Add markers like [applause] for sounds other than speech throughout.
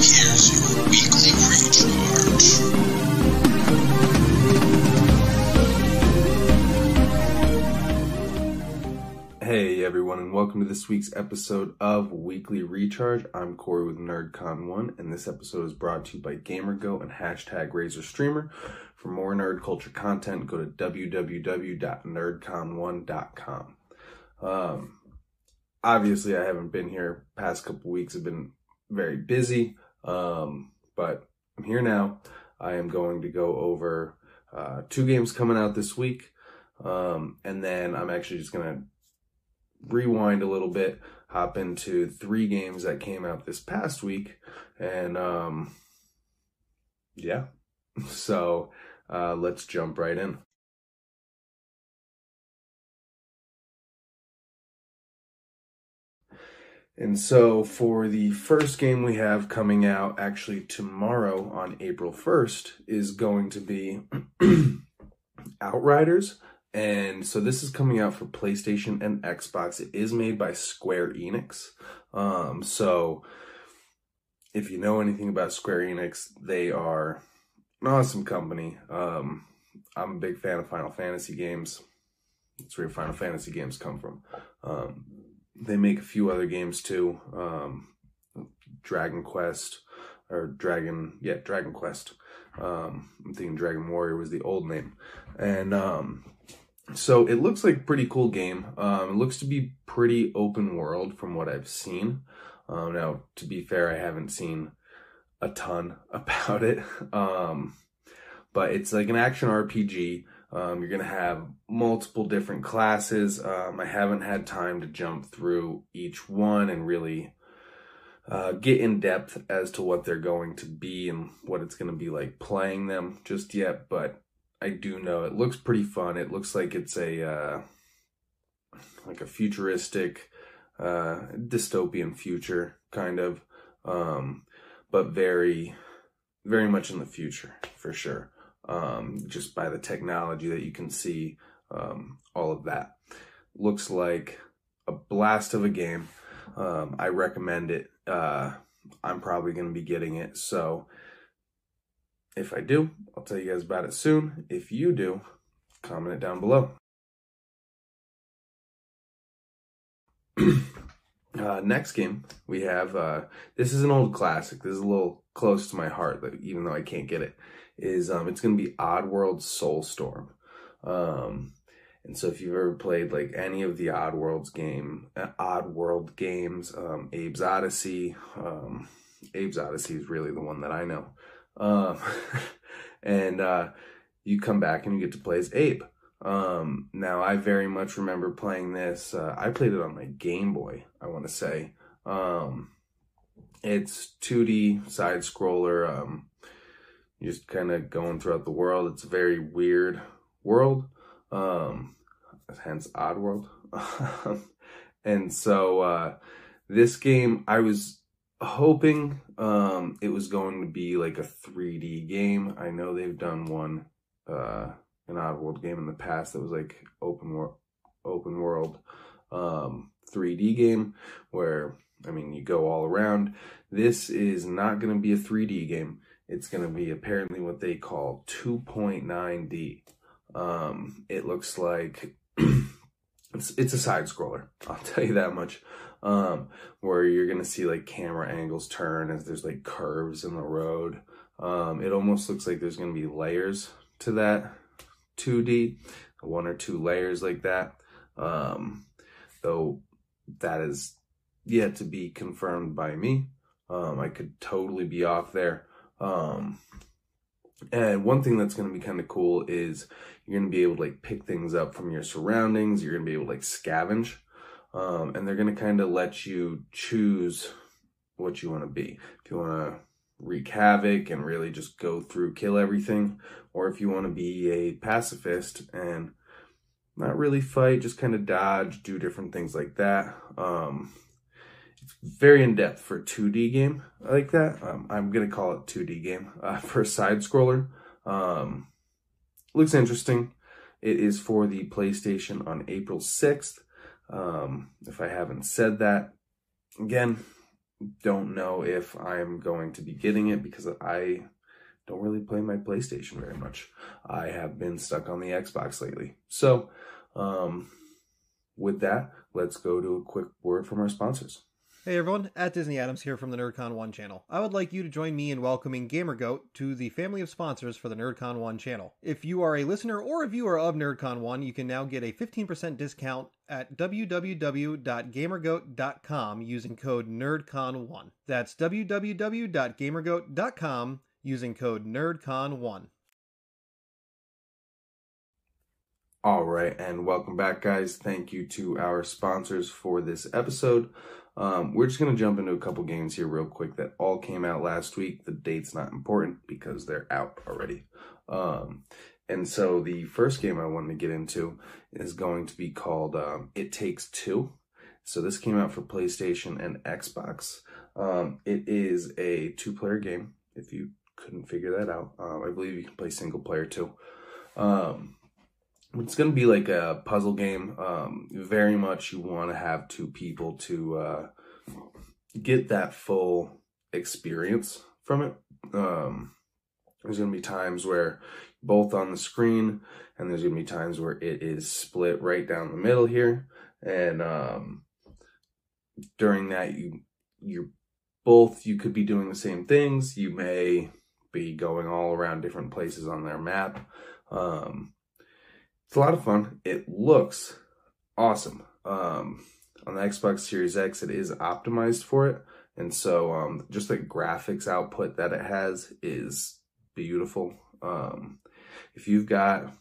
Here's your weekly recharge. Hey everyone, and welcome to this week's episode of Weekly Recharge. I'm Corey with NerdCon1, and this episode is brought to you by GamerGoat and hashtag RazorStreamer. For more nerd culture content, go to www.nerdcon1.com. Um, obviously, I haven't been here past couple weeks. I've been very busy, um, but I'm here now. I am going to go over uh, two games coming out this week, um, and then I'm actually just gonna rewind a little bit, hop into three games that came out this past week, and um, yeah, [laughs] so uh, let's jump right in. And so for the first game we have coming out actually tomorrow on April 1st is going to be [clears throat] Outriders. And so this is coming out for PlayStation and Xbox. It is made by Square Enix. Um, so if you know anything about Square Enix, they are an awesome company. Um, I'm a big fan of Final Fantasy games. That's where Final Fantasy games come from. Um, they make a few other games too. Um, Dragon Quest or Dragon, yeah, Dragon Quest. Um, I'm thinking Dragon Warrior was the old name, and um, so it looks like pretty cool game. Um, it looks to be pretty open world from what I've seen. Um, now, to be fair, I haven't seen a ton [laughs] about it, um, but it's like an action RPG. Um, you're going to have multiple different classes. Um, I haven't had time to jump through each one and really uh, get in depth as to what they're going to be and what it's going to be like playing them just yet. But I do know it looks pretty fun. It looks like it's a uh, like a futuristic uh, dystopian future kind of, um, but very very much in the future for sure um, just by the technology that you can see, um, all of that. Looks like a blast of a game. Um, I recommend it. Uh, I'm probably going to be getting it. So if I do, I'll tell you guys about it soon. If you do, comment it down below. [clears throat] uh, next game we have uh, this is an old classic. This is a little close to my heart, even though I can't get it is um, it's going to be Oddworld Soulstorm. Um, and so if you've ever played like any of the Oddworld's game, uh, Oddworld games, um, Abe's Odyssey, um, Abe's Odyssey is really the one that I know. Um, [laughs] and uh, you come back and you get to play as Abe. Um, now I very much remember playing this. Uh, I played it on my Game Boy. I want to say. Um, it's 2D side scroller. Um, you're just kind of going throughout the world. It's a very weird world, um, hence odd world. [laughs] and so uh, this game, I was hoping um, it was going to be like a 3D game. I know they've done one, uh, an Oddworld game in the past that was like open world, open world um, 3D game where I mean you go all around. This is not going to be a 3D game it's going to be apparently what they call 2.9D. Um, it looks like [clears throat] it's, it's a side scroller. [laughs] I'll tell you that much. Um, where you're going to see like camera angles turn as there's like curves in the road. Um, it almost looks like there's going to be layers to that 2D, one or two layers like that. Um, though that is yet to be confirmed by me. Um, I could totally be off there. Um, and one thing that's going to be kind of cool is you're going to be able to like pick things up from your surroundings. You're going to be able to like scavenge. Um, and they're going to kind of let you choose what you want to be. If you want to wreak havoc and really just go through, kill everything, or if you want to be a pacifist and not really fight, just kind of dodge, do different things like that. Um, very in depth for a 2D game like that. Um, I'm gonna call it 2D game uh, [laughs] for a side scroller. Um, looks interesting. It is for the PlayStation on April 6th. Um, if I haven't said that, again, don't know if I'm going to be getting it because I don't really play my PlayStation very much. I have been stuck on the Xbox lately. So, um, with that, let's go to a quick word from our sponsors. Hey everyone, at Disney Adams here from the NerdCon 1 channel. I would like you to join me in welcoming GamerGoat to the family of sponsors for the NerdCon 1 channel. If you are a listener or a viewer of NerdCon 1, you can now get a 15% discount at www.gamergoat.com using code NerdCon1. That's www.gamergoat.com using code NerdCon1. All right, and welcome back, guys. Thank you to our sponsors for this episode. Um, we're just going to jump into a couple games here real quick that all came out last week. The date's not important because they're out already. Um, and so the first game I wanted to get into is going to be called um, It Takes Two. So this came out for PlayStation and Xbox. Um, it is a two player game, if you couldn't figure that out. Um, I believe you can play single player too. Um, it's going to be like a puzzle game. Um, very much you want to have two people to uh, get that full experience from it. Um, there's going to be times where both on the screen, and there's going to be times where it is split right down the middle here. And um, during that, you you're both you could be doing the same things. You may be going all around different places on their map. Um, it's a lot of fun. It looks awesome. Um, on the Xbox Series X, it is optimized for it. And so um, just the graphics output that it has is beautiful. Um, if you've got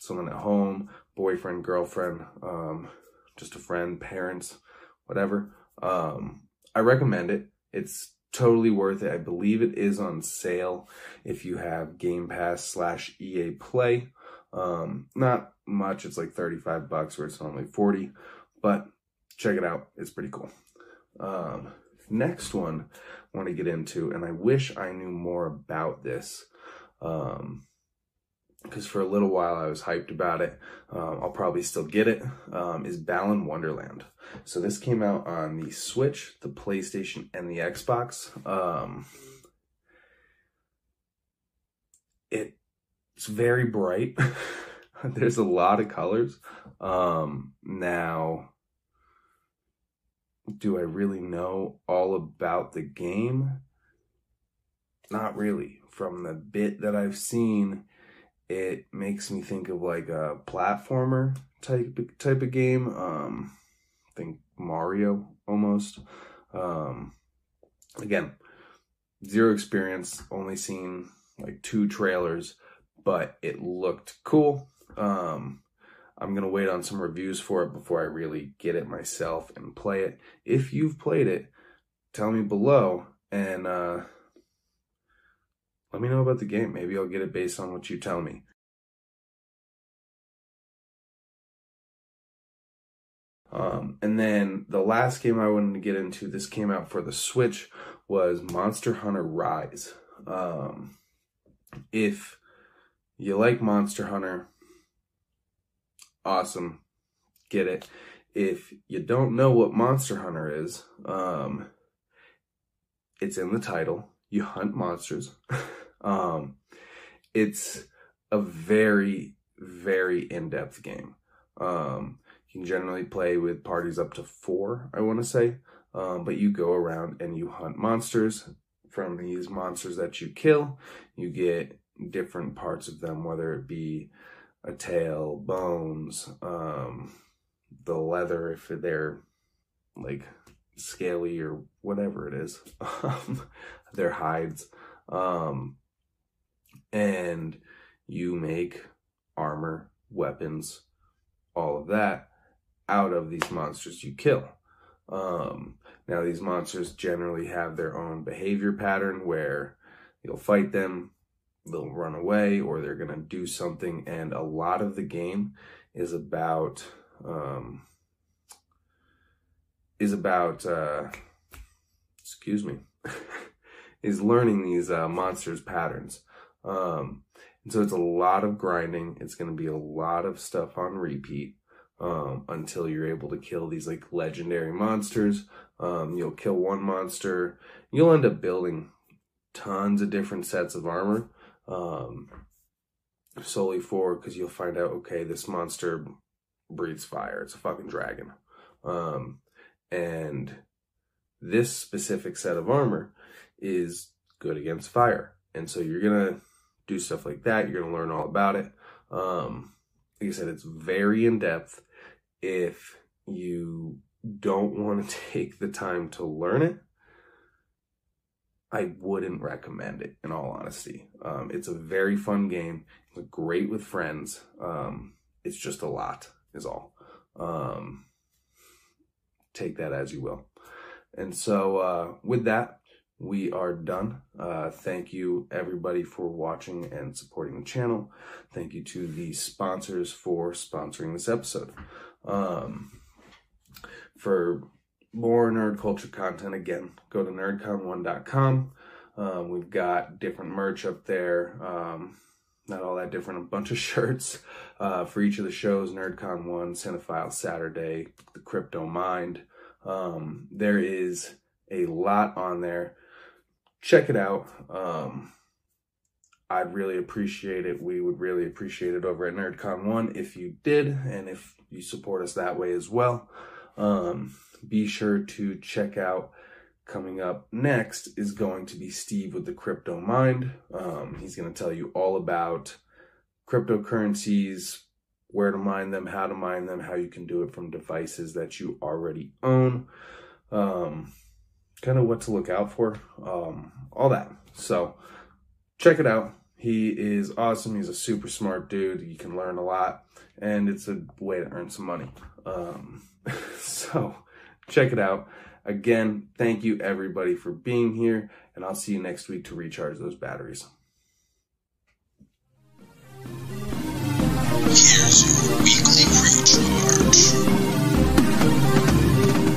someone at home, boyfriend, girlfriend, um, just a friend, parents, whatever, um, I recommend it. It's totally worth it. I believe it is on sale if you have Game Pass slash EA Play. Um, not much. It's like 35 bucks where it's only 40, but check it out. It's pretty cool. Um, next one I want to get into, and I wish I knew more about this. Um, because for a little while I was hyped about it. Um, I'll probably still get it. Um, is Balan Wonderland. So this came out on the Switch, the PlayStation, and the Xbox. Um, it it's very bright. [laughs] There's a lot of colors. Um, now, do I really know all about the game? Not really. From the bit that I've seen, it makes me think of like a platformer type type of game. Um, I think Mario almost. Um, again, zero experience, only seen like two trailers, but it looked cool. Um, I'm gonna wait on some reviews for it before I really get it myself and play it. If you've played it, tell me below and uh, let me know about the game. Maybe I'll get it based on what you tell me. Um, and then the last game I wanted to get into, this came out for the Switch, was Monster Hunter Rise. Um, if you like Monster Hunter, awesome, get it. If you don't know what Monster Hunter is, um, it's in the title. You hunt monsters. [laughs] um, it's a very, very in-depth game. Um, you can generally play with parties up to four, I want to say. Um, but you go around and you hunt monsters. From these monsters that you kill, you get different parts of them, whether it be a tail, bones, um, the leather, if they're like scaly or whatever it is, [laughs] um, their hides. Um, and you make armor, weapons, all of that out of these monsters you kill. Um, now, these monsters generally have their own behavior pattern where you'll fight them, they'll run away, or they're going to do something. And a lot of the game is about, um, is about, uh, excuse me, [laughs] is learning these uh, monsters' patterns. Um, and so it's a lot of grinding. It's going to be a lot of stuff on repeat. um, until you're able to kill these like legendary monsters. Um, you'll kill one monster, you'll end up building tons of different sets of armor um, solely for because you'll find out okay, this monster breathes fire. It's a fucking dragon, um, and this specific set of armor is good against fire, and so you're gonna do stuff like that. You're gonna learn all about it. Um, like I said, it's very in depth. If you don't want to [laughs] take the time to learn it, I wouldn't recommend it in all honesty. Um, it's a very fun game. It's great with friends. Um, it's just a lot, is all. Um, take that as you will. And so, uh, with that, we are done. Uh, thank you, everybody, for watching and supporting the channel. Thank you to the sponsors for sponsoring this episode. Um, for more nerd culture content, again, go to nerdcon1.com. Um, we've got different merch up there. Um, not all that different, a bunch of [laughs] shirts uh, for each of the shows NerdCon 1, Cinephile Saturday, The Crypto Mind. Um, there is a lot on there. Check it out. Um, I'd really appreciate it. We would really appreciate it over at NerdCon 1 if you did, and if you support us that way as well. Um, be sure to check out coming up next is going to be Steve with the Crypto Mind. Um, he's going to tell you all about cryptocurrencies, where to mine them, how to mine them, how you can do it from devices that you already own, um, kind of what to look out for, um, all that. So check it out. He is awesome. He's a super smart dude. You can learn a lot, and it's a way to earn some money. Um, [laughs] so check it out. Again, thank you everybody for being here, and I'll see you next week to recharge those batteries. Here's your weekly preach.